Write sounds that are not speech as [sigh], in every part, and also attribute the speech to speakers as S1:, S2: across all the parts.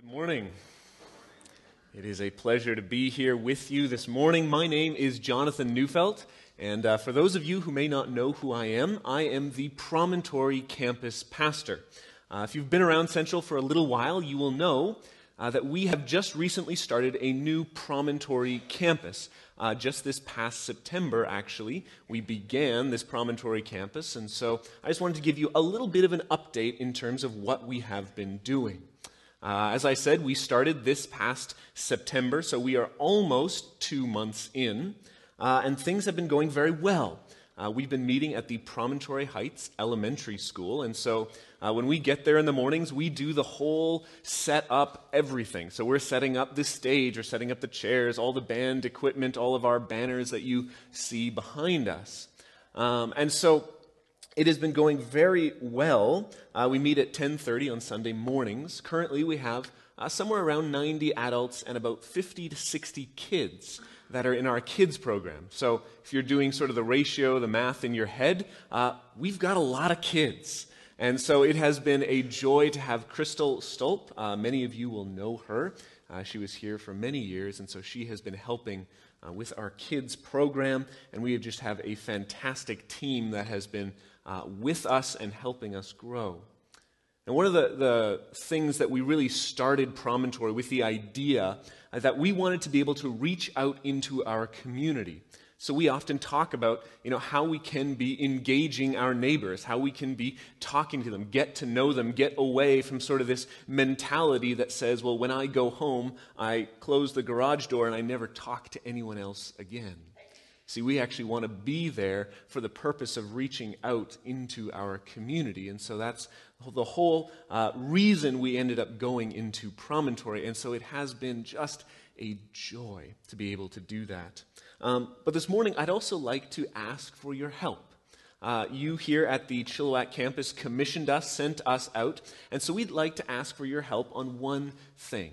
S1: Good morning. It is a pleasure to be here with you this morning. My name is Jonathan Neufeld, and uh, for those of you who may not know who I am, I am the Promontory campus pastor. Uh, if you've been around Central for a little while, you will know uh, that we have just recently started a new Promontory campus. Uh, just this past September, actually, we began this Promontory campus, and so I just wanted to give you a little bit of an update in terms of what we have been doing. Uh, as I said, we started this past September, so we are almost two months in, uh, and things have been going very well. Uh, we've been meeting at the Promontory Heights Elementary School, and so uh, when we get there in the mornings, we do the whole set up everything. So we're setting up the stage, we're setting up the chairs, all the band equipment, all of our banners that you see behind us. Um, and so it has been going very well. Uh, we meet at 10:30 on Sunday mornings. Currently, we have uh, somewhere around 90 adults and about 50 to 60 kids that are in our kids program. So, if you're doing sort of the ratio, the math in your head, uh, we've got a lot of kids. And so, it has been a joy to have Crystal Stolp. Uh, many of you will know her. Uh, she was here for many years, and so she has been helping uh, with our kids program. And we just have a fantastic team that has been uh, with us and helping us grow. And one of the, the things that we really started Promontory with the idea that we wanted to be able to reach out into our community. So we often talk about, you know, how we can be engaging our neighbors, how we can be talking to them, get to know them, get away from sort of this mentality that says, well, when I go home, I close the garage door and I never talk to anyone else again. See, we actually want to be there for the purpose of reaching out into our community. And so that's the whole uh, reason we ended up going into Promontory. And so it has been just a joy to be able to do that. Um, but this morning, I'd also like to ask for your help. Uh, you here at the Chilliwack campus commissioned us, sent us out, and so we'd like to ask for your help on one thing.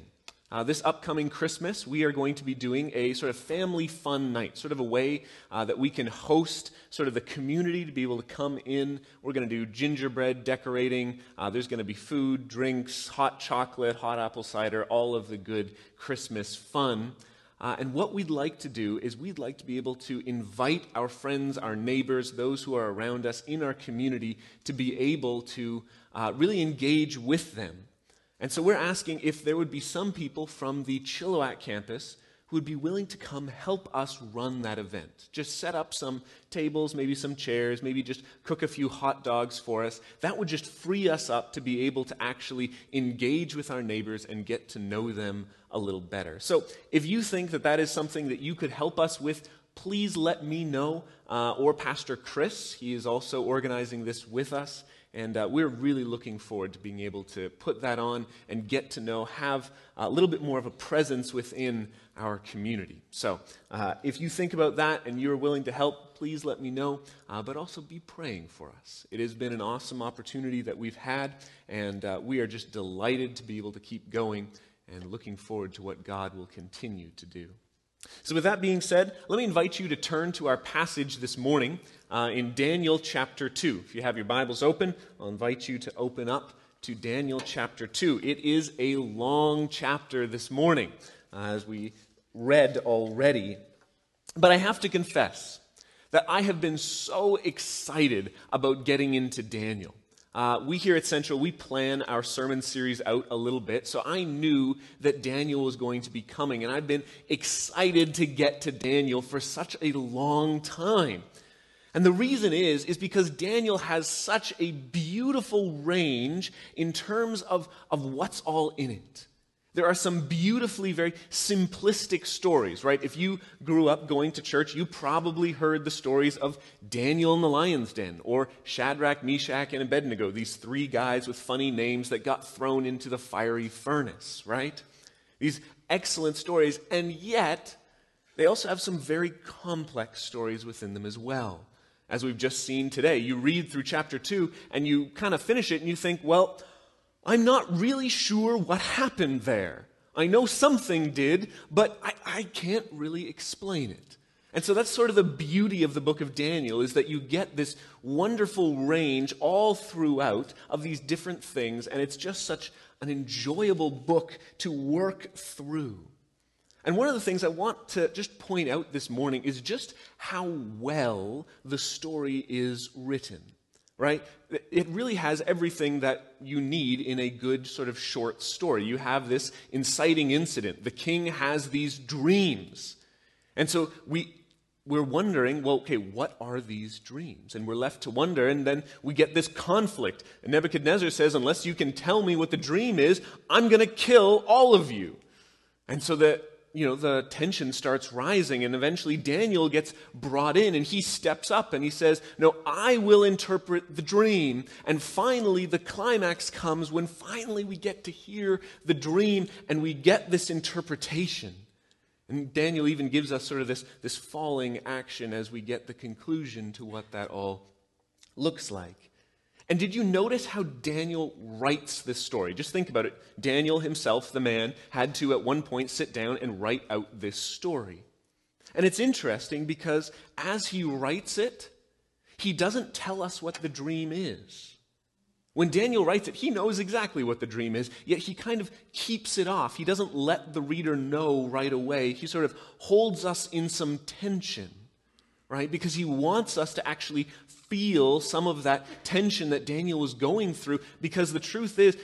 S1: Uh, this upcoming Christmas, we are going to be doing a sort of family fun night, sort of a way uh, that we can host sort of the community to be able to come in. We're going to do gingerbread decorating. Uh, there's going to be food, drinks, hot chocolate, hot apple cider, all of the good Christmas fun. Uh, and what we'd like to do is we'd like to be able to invite our friends, our neighbors, those who are around us in our community to be able to uh, really engage with them and so we're asking if there would be some people from the Chilliwack campus who would be willing to come help us run that event. Just set up some tables, maybe some chairs, maybe just cook a few hot dogs for us. That would just free us up to be able to actually engage with our neighbors and get to know them a little better. So if you think that that is something that you could help us with, please let me know, uh, or Pastor Chris. He is also organizing this with us. And uh, we're really looking forward to being able to put that on and get to know, have a little bit more of a presence within our community. So uh, if you think about that and you're willing to help, please let me know. Uh, but also be praying for us. It has been an awesome opportunity that we've had, and uh, we are just delighted to be able to keep going and looking forward to what God will continue to do. So, with that being said, let me invite you to turn to our passage this morning uh, in Daniel chapter 2. If you have your Bibles open, I'll invite you to open up to Daniel chapter 2. It is a long chapter this morning, uh, as we read already. But I have to confess that I have been so excited about getting into Daniel. Uh, we here at Central, we plan our sermon series out a little bit, so I knew that Daniel was going to be coming, and I've been excited to get to Daniel for such a long time. And the reason is, is because Daniel has such a beautiful range in terms of, of what's all in it. There are some beautifully, very simplistic stories, right? If you grew up going to church, you probably heard the stories of Daniel in the lion's den, or Shadrach, Meshach, and Abednego, these three guys with funny names that got thrown into the fiery furnace, right? These excellent stories, and yet they also have some very complex stories within them as well. As we've just seen today, you read through chapter 2 and you kind of finish it and you think, well, I'm not really sure what happened there. I know something did, but I, I, can't really explain it. And so that's sort of the beauty of the book of Daniel is that you get this wonderful range all throughout of these different things, and it's just such an enjoyable book to work through. And one of the things I want to just point out this morning is just how well the story is written, right? It really has everything that you need in a good sort of short story. You have this inciting incident. The king has these dreams. And so we, we're wondering, well, okay, what are these dreams? And we're left to wonder, and then we get this conflict. And Nebuchadnezzar says, unless you can tell me what the dream is, I'm going to kill all of you. And so the you know, the tension starts rising, and eventually Daniel gets brought in, and he steps up and he says, No, I will interpret the dream. And finally, the climax comes when finally we get to hear the dream and we get this interpretation. And Daniel even gives us sort of this, this falling action as we get the conclusion to what that all looks like. And did you notice how Daniel writes this story? Just think about it. Daniel himself, the man, had to at one point sit down and write out this story. And it's interesting because as he writes it, he doesn't tell us what the dream is. When Daniel writes it, he knows exactly what the dream is, yet he kind of keeps it off. He doesn't let the reader know right away. He sort of holds us in some tension, right? Because he wants us to actually feel some of that tension that Daniel was going through because the truth is,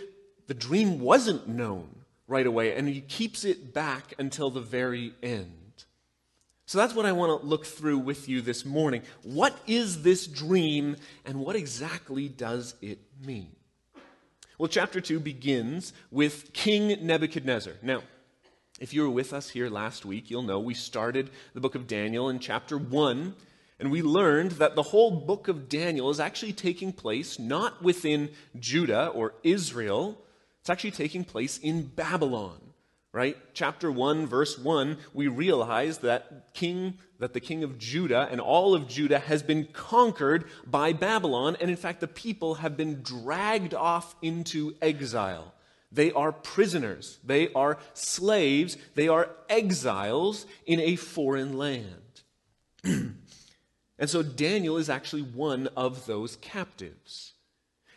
S1: the dream wasn't known right away, and he keeps it back until the very end. So that's what I want to look through with you this morning. What is this dream, and what exactly does it mean? Well, chapter 2 begins with King Nebuchadnezzar. Now, if you were with us here last week, you'll know we started the book of Daniel in chapter 1 and we learned that the whole book of Daniel is actually taking place not within Judah or Israel, it's actually taking place in Babylon. Right? Chapter 1 verse 1, we realize that king that the king of Judah and all of Judah has been conquered by Babylon and in fact the people have been dragged off into exile. They are prisoners. They are slaves. They are exiles in a foreign land. [clears throat] And so Daniel is actually one of those captives.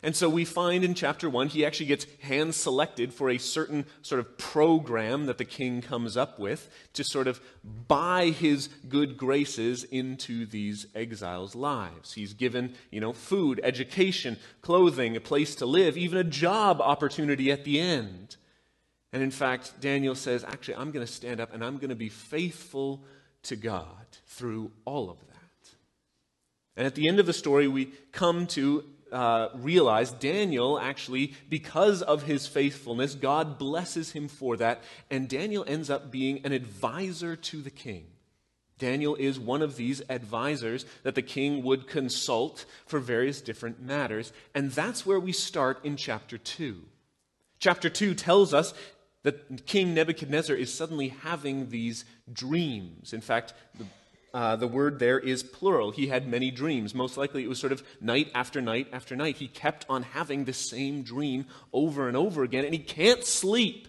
S1: And so we find in chapter 1, he actually gets hand selected for a certain sort of program that the king comes up with to sort of buy his good graces into these exiles' lives. He's given, you know, food, education, clothing, a place to live, even a job opportunity at the end. And in fact, Daniel says, actually, I'm going to stand up and I'm going to be faithful to God through all of that. And at the end of the story, we come to uh, realize Daniel actually, because of his faithfulness, God blesses him for that, and Daniel ends up being an advisor to the king. Daniel is one of these advisors that the king would consult for various different matters, and that's where we start in chapter 2. Chapter 2 tells us that King Nebuchadnezzar is suddenly having these dreams. In fact, the uh, the word there is plural. He had many dreams. Most likely it was sort of night after night after night. He kept on having the same dream over and over again, and he can't sleep.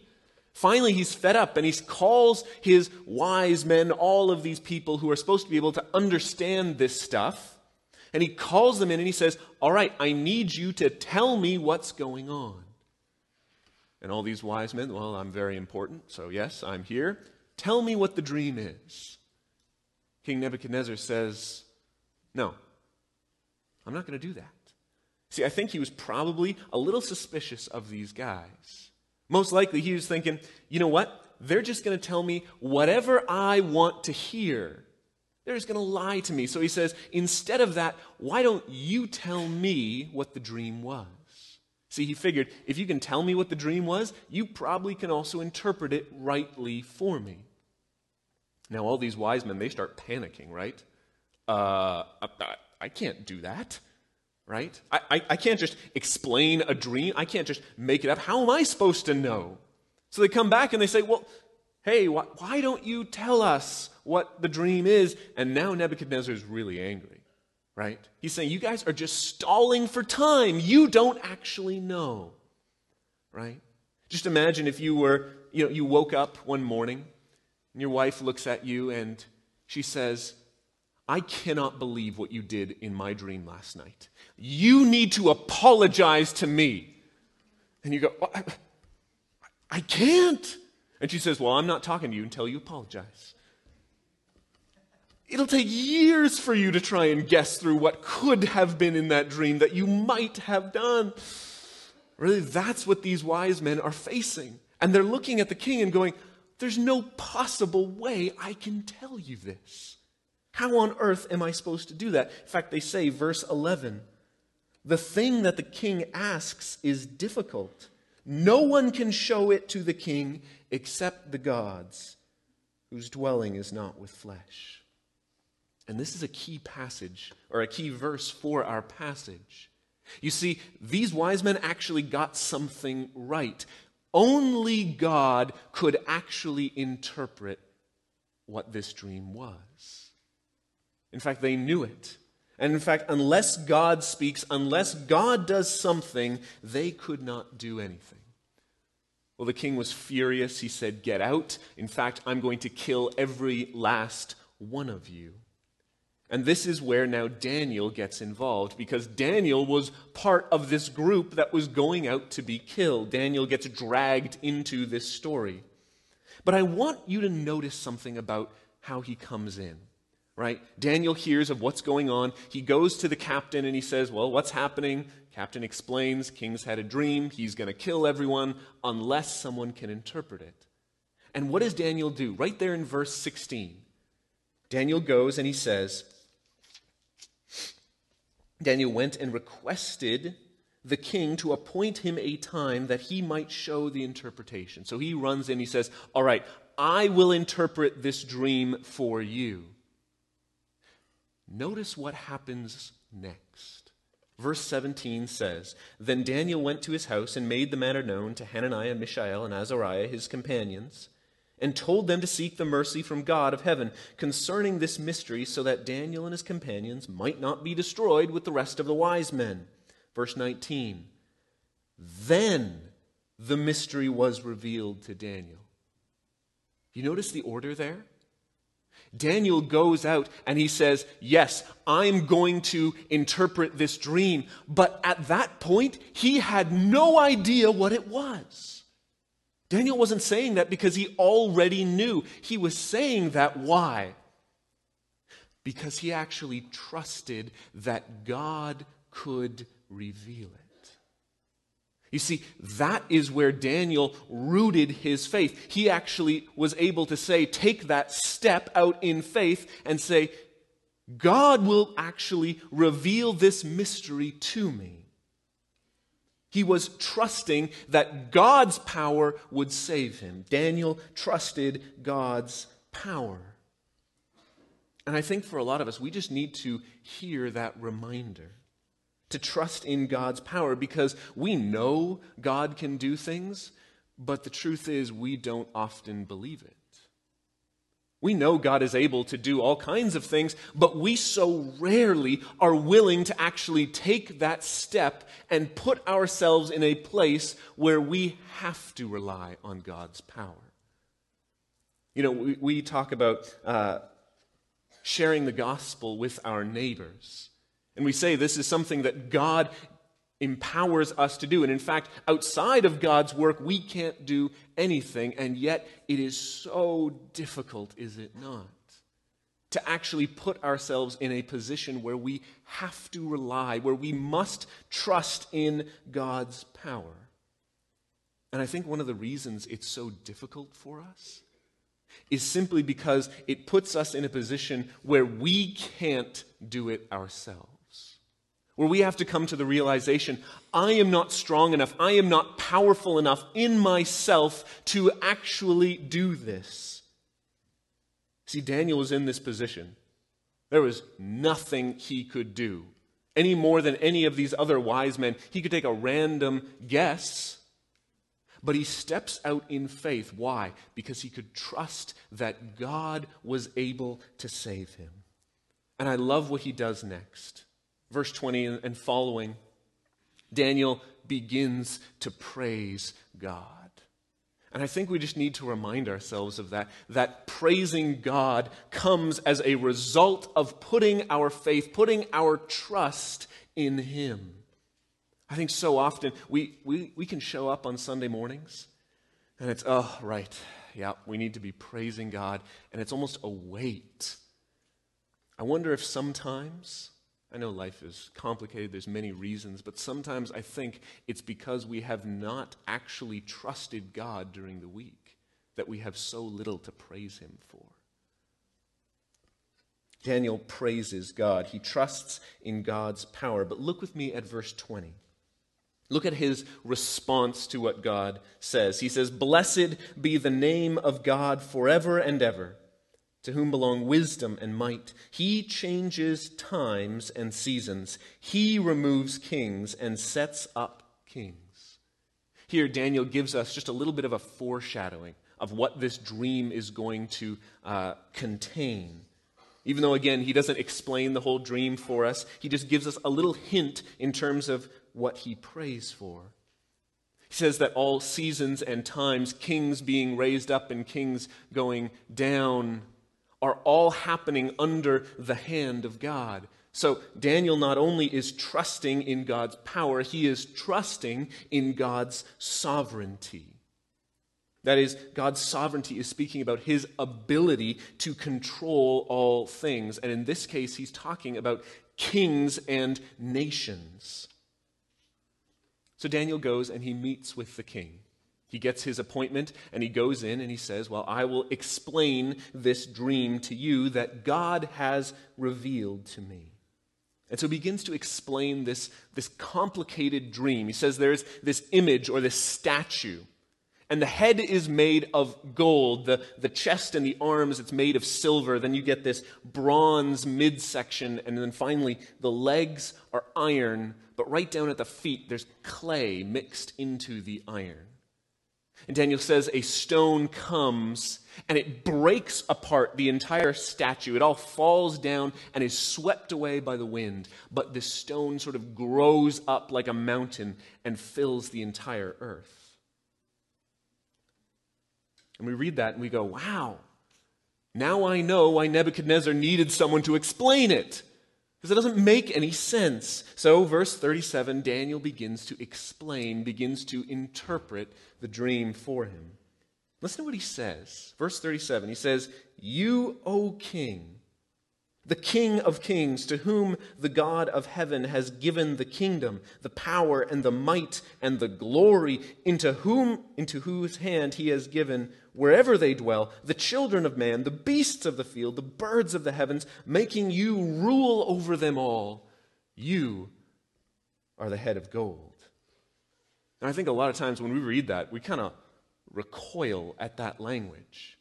S1: Finally, he's fed up and he calls his wise men, all of these people who are supposed to be able to understand this stuff, and he calls them in and he says, All right, I need you to tell me what's going on. And all these wise men, well, I'm very important, so yes, I'm here. Tell me what the dream is. King Nebuchadnezzar says, No, I'm not going to do that. See, I think he was probably a little suspicious of these guys. Most likely, he was thinking, you know what? They're just going to tell me whatever I want to hear. They're just going to lie to me. So he says, instead of that, why don't you tell me what the dream was? See, he figured, if you can tell me what the dream was, you probably can also interpret it rightly for me. Now, all these wise men, they start panicking, right? Uh, I, I can't do that, right? I, I, I can't just explain a dream. I can't just make it up. How am I supposed to know? So they come back and they say, Well, hey, why, why don't you tell us what the dream is? And now Nebuchadnezzar is really angry, right? He's saying, You guys are just stalling for time. You don't actually know, right? Just imagine if you were, you know, you woke up one morning and your wife looks at you and she says, I cannot believe what you did in my dream last night. You need to apologize to me. And you go, I can't. And she says, Well, I'm not talking to you until you apologize. It'll take years for you to try and guess through what could have been in that dream that you might have done. Really, that's what these wise men are facing. And they're looking at the king and going, There's no possible way I can tell you this. How on earth am I supposed to do that? In fact, they say, verse 11, the thing that the king asks is difficult. No one can show it to the king except the gods, whose dwelling is not with flesh. And this is a key passage, or a key verse for our passage. You see, these wise men actually got something right. Only God could actually interpret what this dream was. In fact, they knew it. And in fact, unless God speaks, unless God does something, they could not do anything. Well, the king was furious. He said, Get out. In fact, I'm going to kill every last one of you. And this is where now Daniel gets involved because Daniel was part of this group that was going out to be killed. Daniel gets dragged into this story. But I want you to notice something about how he comes in, right? Daniel hears of what's going on. He goes to the captain and he says, Well, what's happening? Captain explains, King's had a dream. He's going to kill everyone unless someone can interpret it. And what does Daniel do? Right there in verse 16. Daniel goes and he says, Daniel went and requested the king to appoint him a time that he might show the interpretation. So he runs in, he says, All right, I will interpret this dream for you. Notice what happens next. Verse 17 says Then Daniel went to his house and made the matter known to Hananiah, Mishael, and Azariah, his companions and told them to seek the mercy from God of heaven concerning this mystery, so that Daniel and his companions might not be destroyed with the rest of the wise men. Verse 19 Then the mystery was revealed to Daniel. You notice the order there? Daniel goes out and he says, Yes, I'm going to interpret this dream. But at that point, he had no idea what it was. Daniel wasn't saying that because he already knew. He was saying that why? Because he actually trusted that God could reveal it. You see, that is where Daniel rooted his faith. He actually was able to say, take that step out in faith and say, God will actually reveal this mystery to me. He was trusting that God's power would save him. Daniel trusted God's power. And I think for a lot of us, we just need to hear that reminder to trust in God's power because we know God can do things, but the truth is we don't often believe it. We know God is able to do all kinds of things, but we so rarely are willing to actually take that step and put ourselves in a place where we have to rely on God's power. You know, we, we talk about uh, sharing the gospel with our neighbors. And we say this is something that God empowers us to do. And in fact, outside of God's work, we can't do anything. And yet, it is so difficult, is it not? To actually put ourselves in a position where we have to rely, where we must trust in God's power. And I think one of the reasons it's so difficult for us is simply because it puts us in a position where we can't do it ourselves where we have to come to the realization I am not strong enough, I am not powerful enough in myself to actually do this. See, Daniel was in this position. There was nothing he could do, any more than any of these other wise men. He could take a random guess, but he steps out in faith. Why? Because he could trust that God was able to save him. And I love what he does next verse 20 and following, Daniel begins to praise God. And I think we just need to remind ourselves of that, that praising God comes as a result of putting our faith, putting our trust in Him. I think so often we, we, we can show up on Sunday mornings And it's, oh, right. Yeah, we need to be praising God. And it's almost a weight. I wonder if sometimes, I know life is complicated, there's many reasons, but sometimes I think it's because we have not actually trusted God during the week that we have so little to praise Him for. Daniel praises God. He trusts in God's power. But look with me at verse 20. Look at his response to what God says. He says, Blessed be the name of God forever and ever, to whom belong wisdom and might. He changes times and seasons, he removes kings and sets up kings. Here, Daniel gives us just a little bit of a foreshadowing of what this dream is going to uh, contain. Even though, again, he doesn't explain the whole dream for us, he just gives us a little hint in terms of what he prays for. He says that all seasons and times, kings being raised up and kings going down, are all happening under the hand of God. So Daniel not only is trusting in God's power, he is trusting in God's sovereignty. That is, God's sovereignty is speaking about his ability to control all things. And in this case, he's talking about kings and nations. So Daniel goes and he meets with the king. He gets his appointment and he goes in and he says, Well, I will explain this dream to you that God has revealed to me. And so he begins to explain this, this complicated dream. He says there's this image or this statue and the head is made of gold. The, the chest and the arms, it's made of silver. Then you get this bronze midsection. And then finally, the legs are iron. But right down at the feet, there's clay mixed into the iron. And Daniel says a stone comes and it breaks apart the entire statue. It all falls down and is swept away by the wind. But the stone sort of grows up like a mountain and fills the entire earth. And we read that and we go, wow, now I know why Nebuchadnezzar needed someone to explain it. Because it doesn't make any sense. So, verse 37, Daniel begins to explain, begins to interpret the dream for him. Listen to what he says. Verse 37, he says, You, O king, the King of kings, to whom the God of heaven has given the kingdom, the power, and the might, and the glory, into whom into whose hand he has given wherever they dwell, the children of man, the beasts of the field, the birds of the heavens, making you rule over them all. You are the head of gold. And I think a lot of times when we read that, we kind of recoil at that language.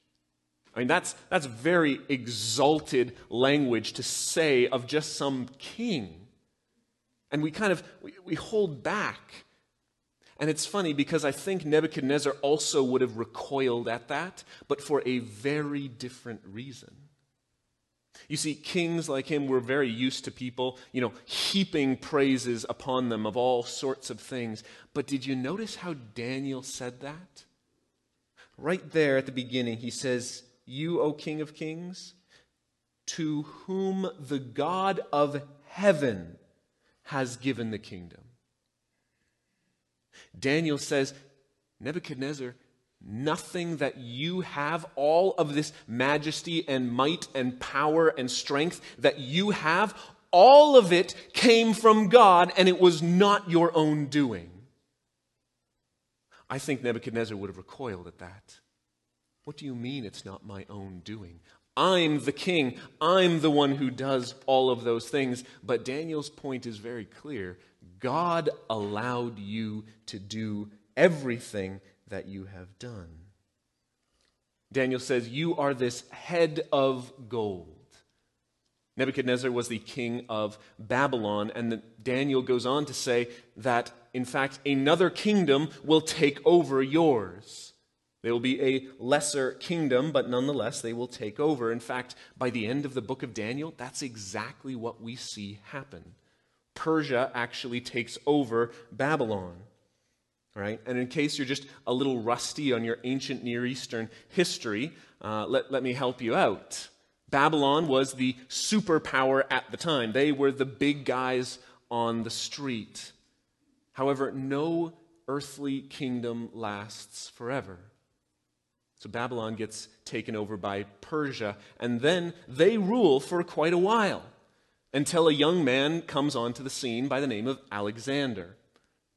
S1: I mean, that's, that's very exalted language to say of just some king. And we kind of, we, we hold back. And it's funny because I think Nebuchadnezzar also would have recoiled at that, but for a very different reason. You see, kings like him were very used to people, you know, heaping praises upon them of all sorts of things. But did you notice how Daniel said that? Right there at the beginning, he says, you, O King of Kings, to whom the God of heaven has given the kingdom. Daniel says, Nebuchadnezzar, nothing that you have, all of this majesty and might and power and strength that you have, all of it came from God and it was not your own doing. I think Nebuchadnezzar would have recoiled at that. What do you mean it's not my own doing? I'm the king. I'm the one who does all of those things. But Daniel's point is very clear God allowed you to do everything that you have done. Daniel says, You are this head of gold. Nebuchadnezzar was the king of Babylon, and Daniel goes on to say that, in fact, another kingdom will take over yours. They will be a lesser kingdom, but nonetheless, they will take over. In fact, by the end of the book of Daniel, that's exactly what we see happen. Persia actually takes over Babylon. Right? And in case you're just a little rusty on your ancient Near Eastern history, uh, let, let me help you out. Babylon was the superpower at the time, they were the big guys on the street. However, no earthly kingdom lasts forever. So Babylon gets taken over by Persia, and then they rule for quite a while until a young man comes onto the scene by the name of Alexander.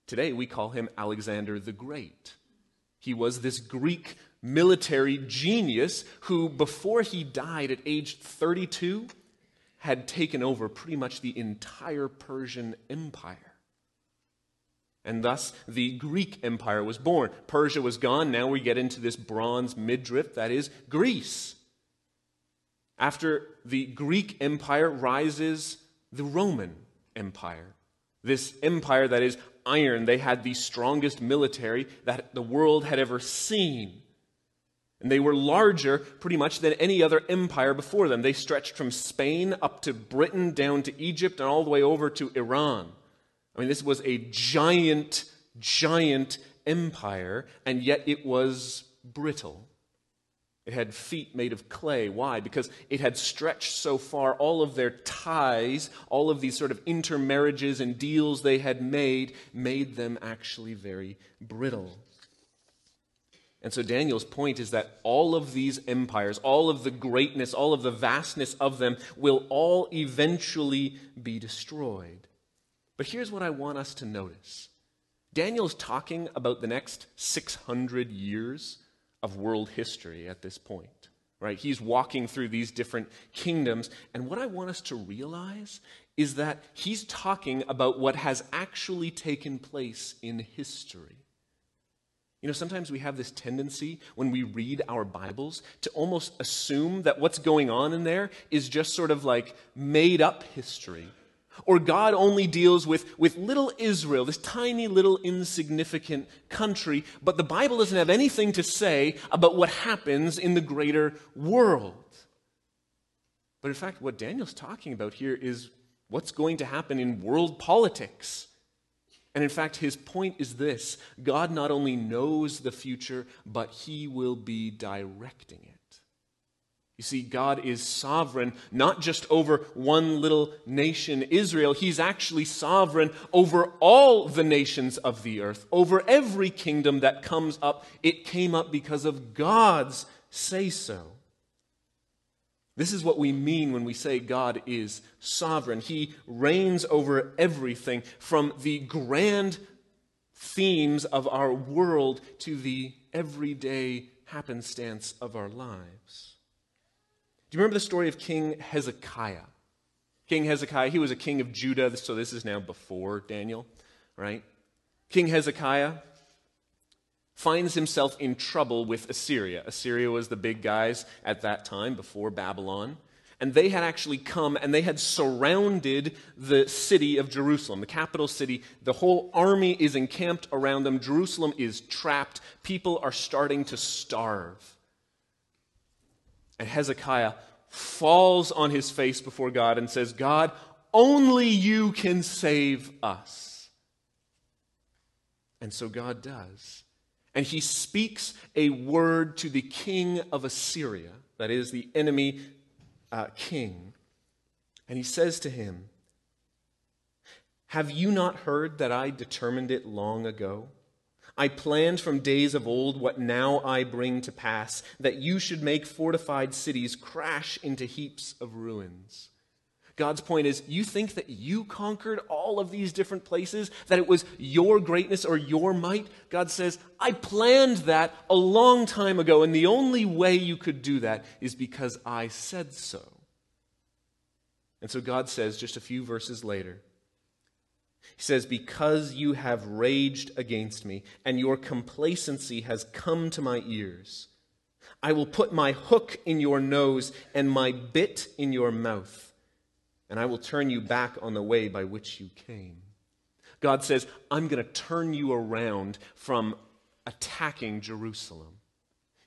S1: Today we call him Alexander the Great. He was this Greek military genius who, before he died at age 32, had taken over pretty much the entire Persian Empire. And thus the Greek Empire was born. Persia was gone. Now we get into this bronze midriff that is Greece. After the Greek Empire rises the Roman Empire. This empire that is iron, they had the strongest military that the world had ever seen. And they were larger, pretty much, than any other empire before them. They stretched from Spain up to Britain, down to Egypt, and all the way over to Iran. I mean, this was a giant, giant empire, and yet it was brittle. It had feet made of clay. Why? Because it had stretched so far, all of their ties, all of these sort of intermarriages and deals they had made, made them actually very brittle. And so Daniel's point is that all of these empires, all of the greatness, all of the vastness of them will all eventually be destroyed. But here's what I want us to notice Daniel's talking about the next 600 years of world history at this point, right? He's walking through these different kingdoms. And what I want us to realize is that he's talking about what has actually taken place in history. You know, sometimes we have this tendency when we read our Bibles to almost assume that what's going on in there is just sort of like made up history. Or God only deals with, with little Israel, this tiny little insignificant country, but the Bible doesn't have anything to say about what happens in the greater world. But in fact, what Daniel's talking about here is what's going to happen in world politics. And in fact, his point is this God not only knows the future, but he will be directing it. You see, God is sovereign not just over one little nation, Israel. He's actually sovereign over all the nations of the earth, over every kingdom that comes up. It came up because of God's say so. This is what we mean when we say God is sovereign. He reigns over everything from the grand themes of our world to the everyday happenstance of our lives. Do you remember the story of King Hezekiah? King Hezekiah, he was a king of Judah, so this is now before Daniel, right? King Hezekiah, finds himself in trouble with Assyria. Assyria was the big guys at that time before Babylon. And they had actually come and they had surrounded the city of Jerusalem, the capital city. The whole army is encamped around them. Jerusalem is trapped. People are starting to starve. And Hezekiah falls on his face before God and says, God, only you can save us. And so God does and he speaks a word to the king of Assyria, that is, the enemy uh, king. And he says to him, Have you not heard that I determined it long ago? I planned from days of old what now I bring to pass, that you should make fortified cities crash into heaps of ruins. God's point is you think that you conquered all of these different places, that it was your greatness or your might? God says, I planned that a long time ago, and the only way you could do that is because I said so. And so God says, just a few verses later, He says, Because you have raged against me, and your complacency has come to my ears, I will put my hook in your nose and my bit in your mouth and I will turn you back on the way by which you came. God says, I'm going to turn you around from attacking Jerusalem.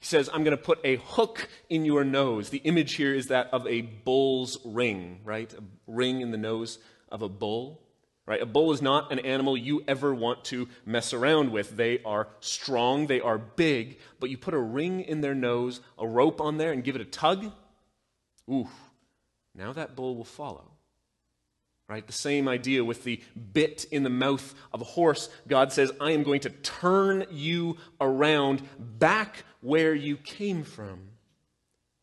S1: He says, I'm going to put a hook in your nose. The image here is that of a bull's ring, right? A ring in the nose of a bull, right? A bull is not an animal you ever want to mess around with. They are strong, they are big, but you put a ring in their nose, a rope on there, and give it a tug. Ooh, now that bull will follow. Right? The same idea with the bit in the mouth of a horse. God says, I am going to turn you around back where you came from.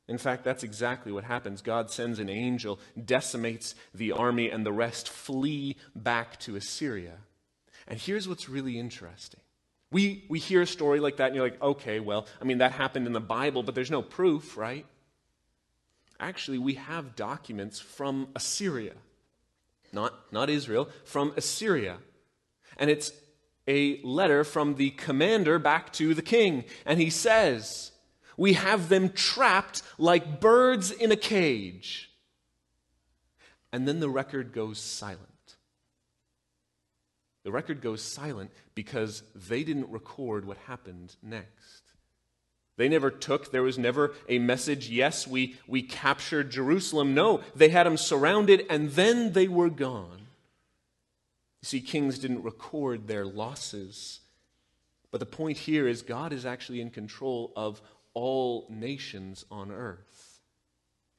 S1: In fact, that's exactly what happens. God sends an angel, decimates the army, and the rest flee back to Assyria. And here's what's really interesting. We, we hear a story like that, and you're like, okay, well, I mean, that happened in the Bible, but there's no proof, right? Actually, we have documents from Assyria, not, not Israel, from Assyria. And it's a letter from the commander back to the king. And he says, we have them trapped like birds in a cage. And then the record goes silent. The record goes silent because they didn't record what happened next. They never took, there was never a message, yes, we, we captured Jerusalem. No, they had them surrounded and then they were gone. You see, kings didn't record their losses. But the point here is God is actually in control of all nations on earth.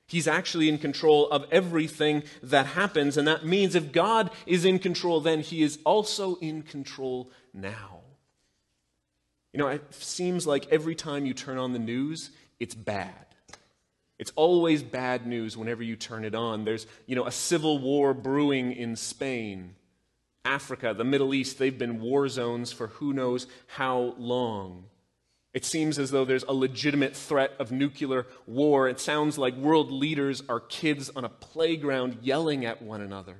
S1: He's actually in control of everything that happens, and that means if God is in control, then He is also in control now. You know, it seems like every time you turn on the news, it's bad. It's always bad news whenever you turn it on. There's, you know, a civil war brewing in Spain. Africa, the Middle East, they've been war zones for who knows how long. It seems as though there's a legitimate threat of nuclear war. It sounds like world leaders are kids on a playground yelling at one another.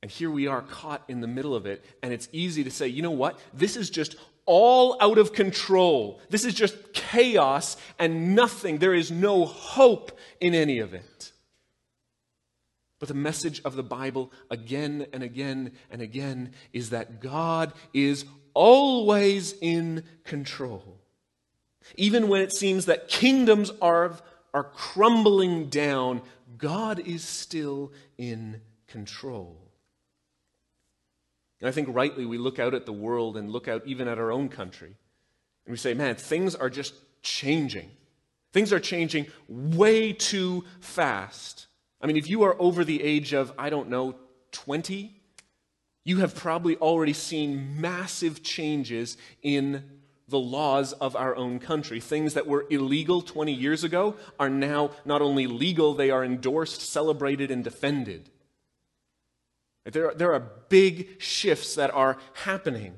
S1: And here we are caught in the middle of it, and it's easy to say, you know what? This is just all out of control. This is just chaos and nothing. There is no hope in any of it. But the message of the Bible again and again and again is that God is always in control. Even when it seems that kingdoms are, are crumbling down, God is still in control. And I think rightly we look out at the world and look out even at our own country. And we say, man, things are just changing. Things are changing way too fast. I mean, if you are over the age of, I don't know, 20, you have probably already seen massive changes in the laws of our own country. Things that were illegal 20 years ago are now not only legal, they are endorsed, celebrated, and defended. There are, there are big shifts that are happening.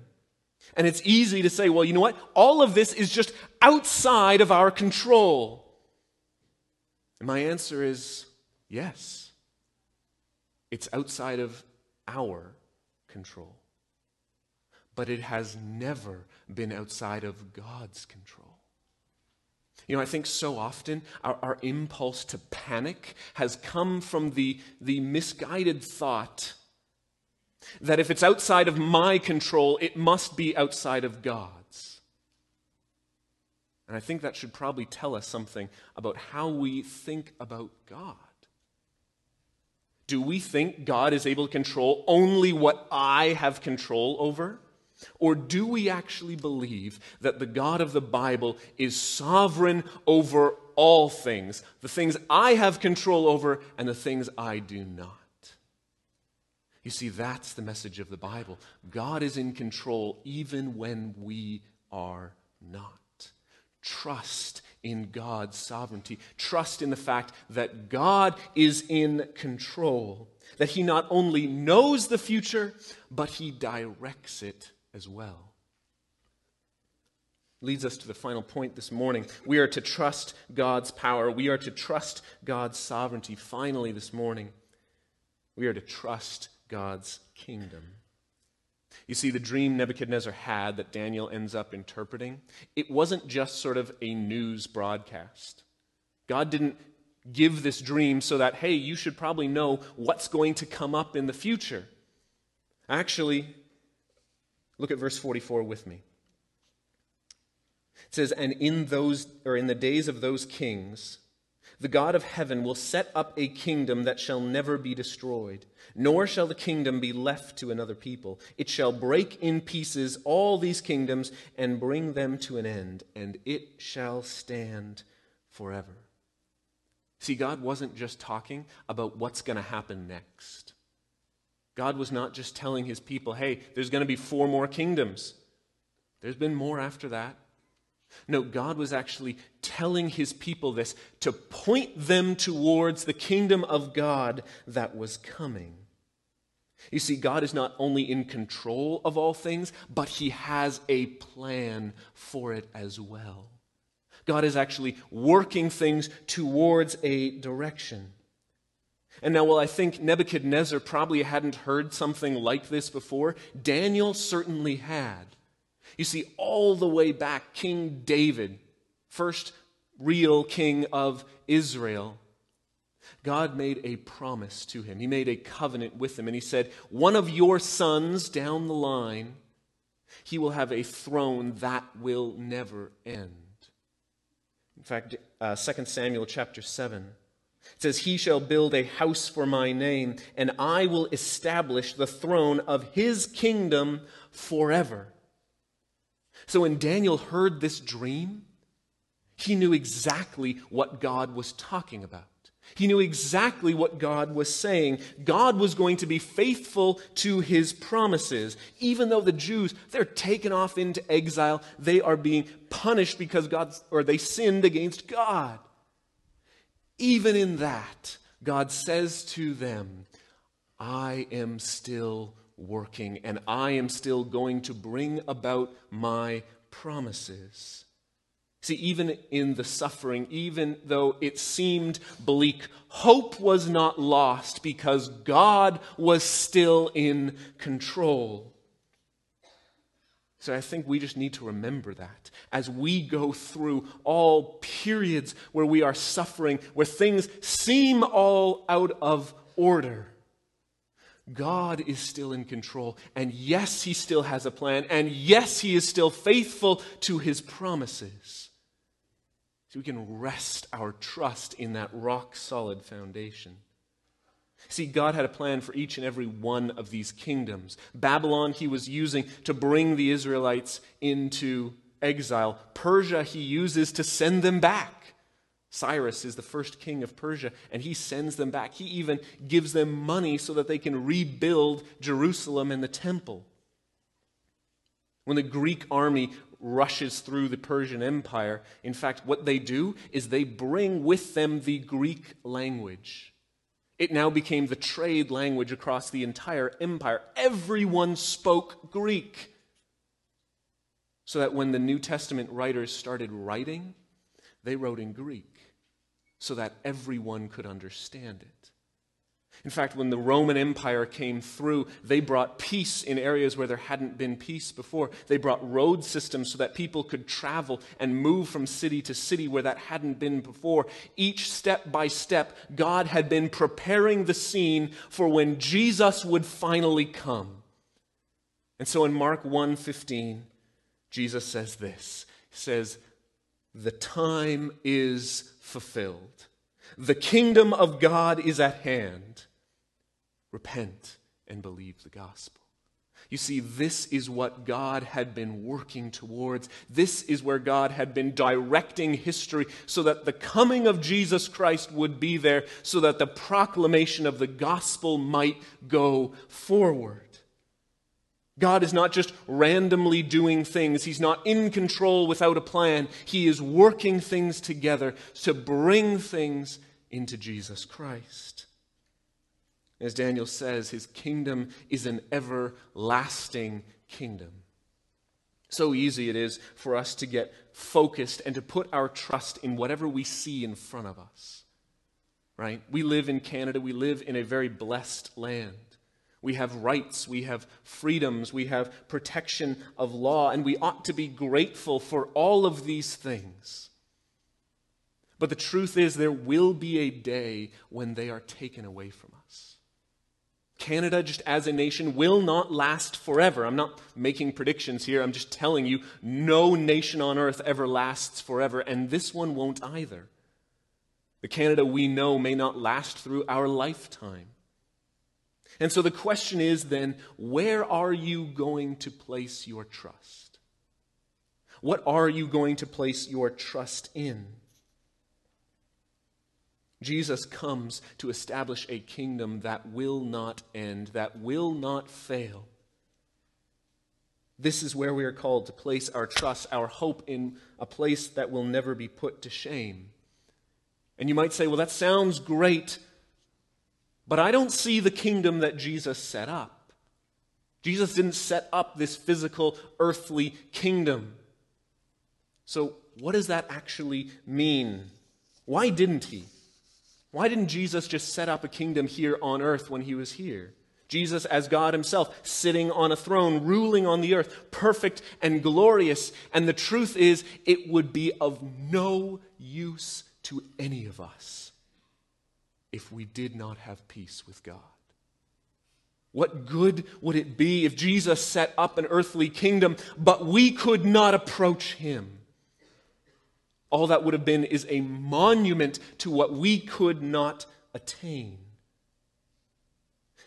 S1: And it's easy to say, well, you know what? All of this is just outside of our control. And my answer is yes. It's outside of our control. But it has never been outside of God's control. You know, I think so often our, our impulse to panic has come from the, the misguided thought that if it's outside of my control, it must be outside of God's. And I think that should probably tell us something about how we think about God. Do we think God is able to control only what I have control over? Or do we actually believe that the God of the Bible is sovereign over all things, the things I have control over and the things I do not? You see, that's the message of the Bible. God is in control even when we are not. Trust in God's sovereignty. Trust in the fact that God is in control, that He not only knows the future, but He directs it as well. Leads us to the final point this morning. We are to trust God's power. We are to trust God's sovereignty. Finally, this morning, we are to trust God's kingdom. You see, the dream Nebuchadnezzar had that Daniel ends up interpreting, it wasn't just sort of a news broadcast. God didn't give this dream so that, hey, you should probably know what's going to come up in the future. Actually, look at verse 44 with me. It says, And in those, or in the days of those kings, the God of heaven will set up a kingdom that shall never be destroyed, nor shall the kingdom be left to another people. It shall break in pieces all these kingdoms and bring them to an end, and it shall stand forever. See, God wasn't just talking about what's going to happen next. God was not just telling his people, hey, there's going to be four more kingdoms. There's been more after that. No, God was actually telling his people this to point them towards the kingdom of God that was coming. You see, God is not only in control of all things, but he has a plan for it as well. God is actually working things towards a direction. And now, while I think Nebuchadnezzar probably hadn't heard something like this before, Daniel certainly had. You see, all the way back, King David, first real king of Israel, God made a promise to him. He made a covenant with him, and he said, One of your sons down the line, he will have a throne that will never end. In fact, uh, 2 Samuel chapter 7 it says, He shall build a house for my name, and I will establish the throne of his kingdom forever. So when Daniel heard this dream, he knew exactly what God was talking about. He knew exactly what God was saying. God was going to be faithful to his promises. Even though the Jews, they're taken off into exile, they are being punished because God, or they sinned against God. Even in that, God says to them, I am still working and I am still going to bring about my promises. See, even in the suffering, even though it seemed bleak, hope was not lost because God was still in control. So I think we just need to remember that as we go through all periods where we are suffering, where things seem all out of order. God is still in control. And yes, He still has a plan. And yes, He is still faithful to His promises. So we can rest our trust in that rock solid foundation. See, God had a plan for each and every one of these kingdoms. Babylon, he was using to bring the Israelites into exile. Persia, he uses to send them back. Cyrus is the first king of Persia, and he sends them back. He even gives them money so that they can rebuild Jerusalem and the temple. When the Greek army rushes through the Persian Empire. In fact, what they do is they bring with them the Greek language. It now became the trade language across the entire empire. Everyone spoke Greek. So that when the New Testament writers started writing, they wrote in Greek so that everyone could understand it. In fact, when the Roman Empire came through, they brought peace in areas where there hadn't been peace before. They brought road systems so that people could travel and move from city to city where that hadn't been before. Each step by step, God had been preparing the scene for when Jesus would finally come. And so in Mark 1:15, Jesus says this. He says, "The time is fulfilled. The kingdom of God is at hand." repent and believe the gospel. You see, this is what God had been working towards. This is where God had been directing history so that the coming of Jesus Christ would be there, so that the proclamation of the gospel might go forward. God is not just randomly doing things. He's not in control without a plan. He is working things together to bring things into Jesus Christ. As Daniel says, his kingdom is an everlasting kingdom. So easy it is for us to get focused and to put our trust in whatever we see in front of us. Right? We live in Canada, we live in a very blessed land. We have rights, we have freedoms, we have protection of law, and we ought to be grateful for all of these things. But the truth is, there will be a day when they are taken away from us. Canada, just as a nation, will not last forever. I'm not making predictions here. I'm just telling you, no nation on earth ever lasts forever, and this one won't either. The Canada we know may not last through our lifetime. And so the question is then, where are you going to place your trust? What are you going to place your trust in? Jesus comes to establish a kingdom that will not end, that will not fail. This is where we are called to place our trust, our hope in a place that will never be put to shame. And you might say, well, that sounds great, but I don't see the kingdom that Jesus set up. Jesus didn't set up this physical, earthly kingdom. So, what does that actually mean? Why didn't he? Why didn't Jesus just set up a kingdom here on earth when he was here? Jesus, as God Himself, sitting on a throne, ruling on the earth, perfect and glorious. And the truth is, it would be of no use to any of us if we did not have peace with God. What good would it be if Jesus set up an earthly kingdom, but we could not approach Him? All that would have been is a monument to what we could not attain.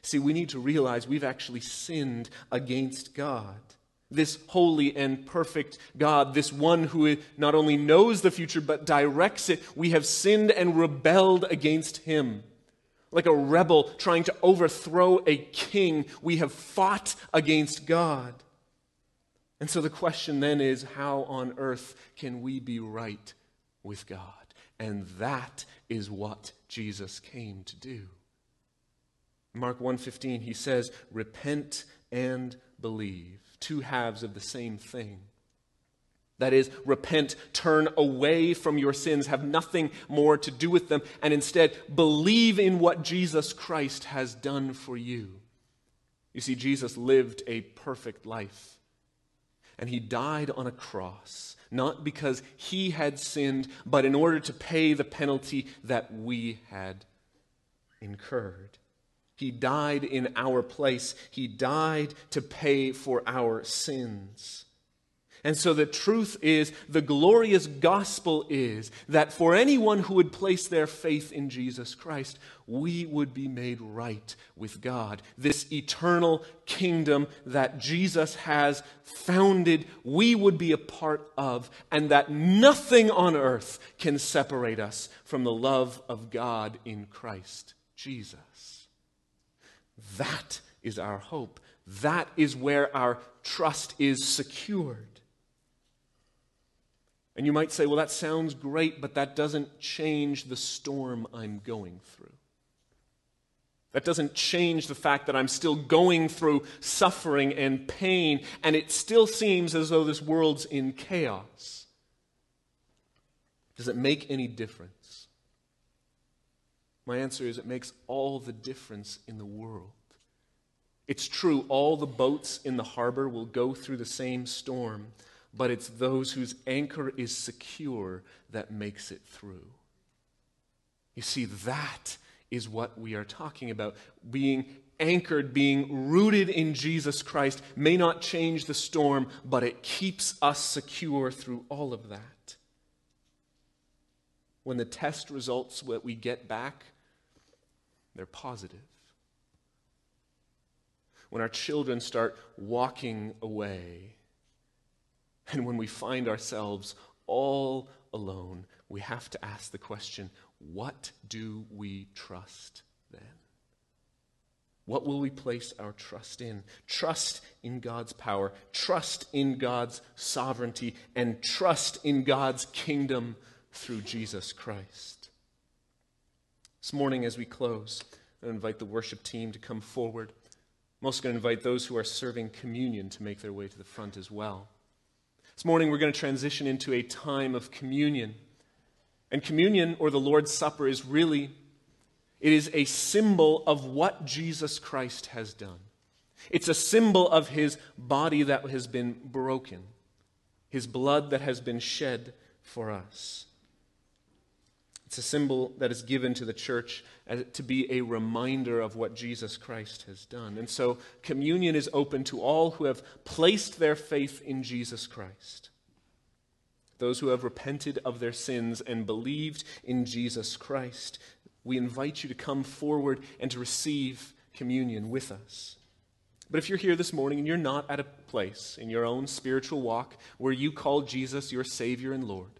S1: See, we need to realize we've actually sinned against God. This holy and perfect God, this one who not only knows the future but directs it, we have sinned and rebelled against him. Like a rebel trying to overthrow a king, we have fought against God. And so the question then is how on earth can we be right with God. And that is what Jesus came to do. Mark 1:15 he says, "Repent and believe." Two halves of the same thing. That is, repent, turn away from your sins, have nothing more to do with them, and instead believe in what Jesus Christ has done for you. You see, Jesus lived a perfect life, and he died on a cross not because he had sinned, but in order to pay the penalty that we had incurred. He died in our place, he died to pay for our sins. And so the truth is, the glorious gospel is that for anyone who would place their faith in Jesus Christ, we would be made right with God. This eternal kingdom that Jesus has founded, we would be a part of, and that nothing on earth can separate us from the love of God in Christ Jesus. That is our hope. That is where our trust is secured. And you might say, well, that sounds great, but that doesn't change the storm I'm going through. That doesn't change the fact that I'm still going through suffering and pain, and it still seems as though this world's in chaos. Does it make any difference? My answer is it makes all the difference in the world. It's true, all the boats in the harbor will go through the same storm, but it's those whose anchor is secure that makes it through. You see, that is what we are talking about. Being anchored, being rooted in Jesus Christ may not change the storm, but it keeps us secure through all of that. When the test results, what we get back, they're positive. When our children start walking away, and when we find ourselves all alone, we have to ask the question what do we trust then? What will we place our trust in? Trust in God's power, trust in God's sovereignty, and trust in God's kingdom through Jesus Christ. This morning, as we close, I invite the worship team to come forward. I'm also going to invite those who are serving communion to make their way to the front as well. This morning, we're going to transition into a time of communion. And communion, or the Lord's Supper, is really it is a symbol of what Jesus Christ has done. It's a symbol of his body that has been broken, his blood that has been shed for us. It's a symbol that is given to the church to be a reminder of what Jesus Christ has done. And so communion is open to all who have placed their faith in Jesus Christ. Those who have repented of their sins and believed in Jesus Christ. We invite you to come forward and to receive communion with us. But if you're here this morning and you're not at a place in your own spiritual walk where you call Jesus your Savior and Lord,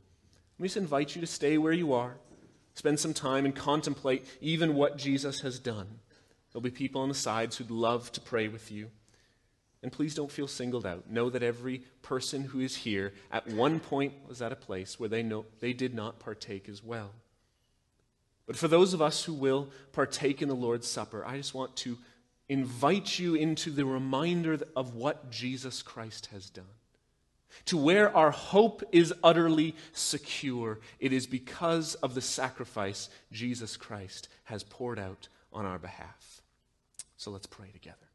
S1: we just invite you to stay where you are spend some time and contemplate even what Jesus has done. There'll be people on the sides who'd love to pray with you. And please don't feel singled out. Know that every person who is here at one point was at a place where they know they did not partake as well. But for those of us who will partake in the Lord's Supper, I just want to invite you into the reminder of what Jesus Christ has done. To where our hope is utterly secure, it is because of the sacrifice Jesus Christ has poured out on our behalf. So let's pray together.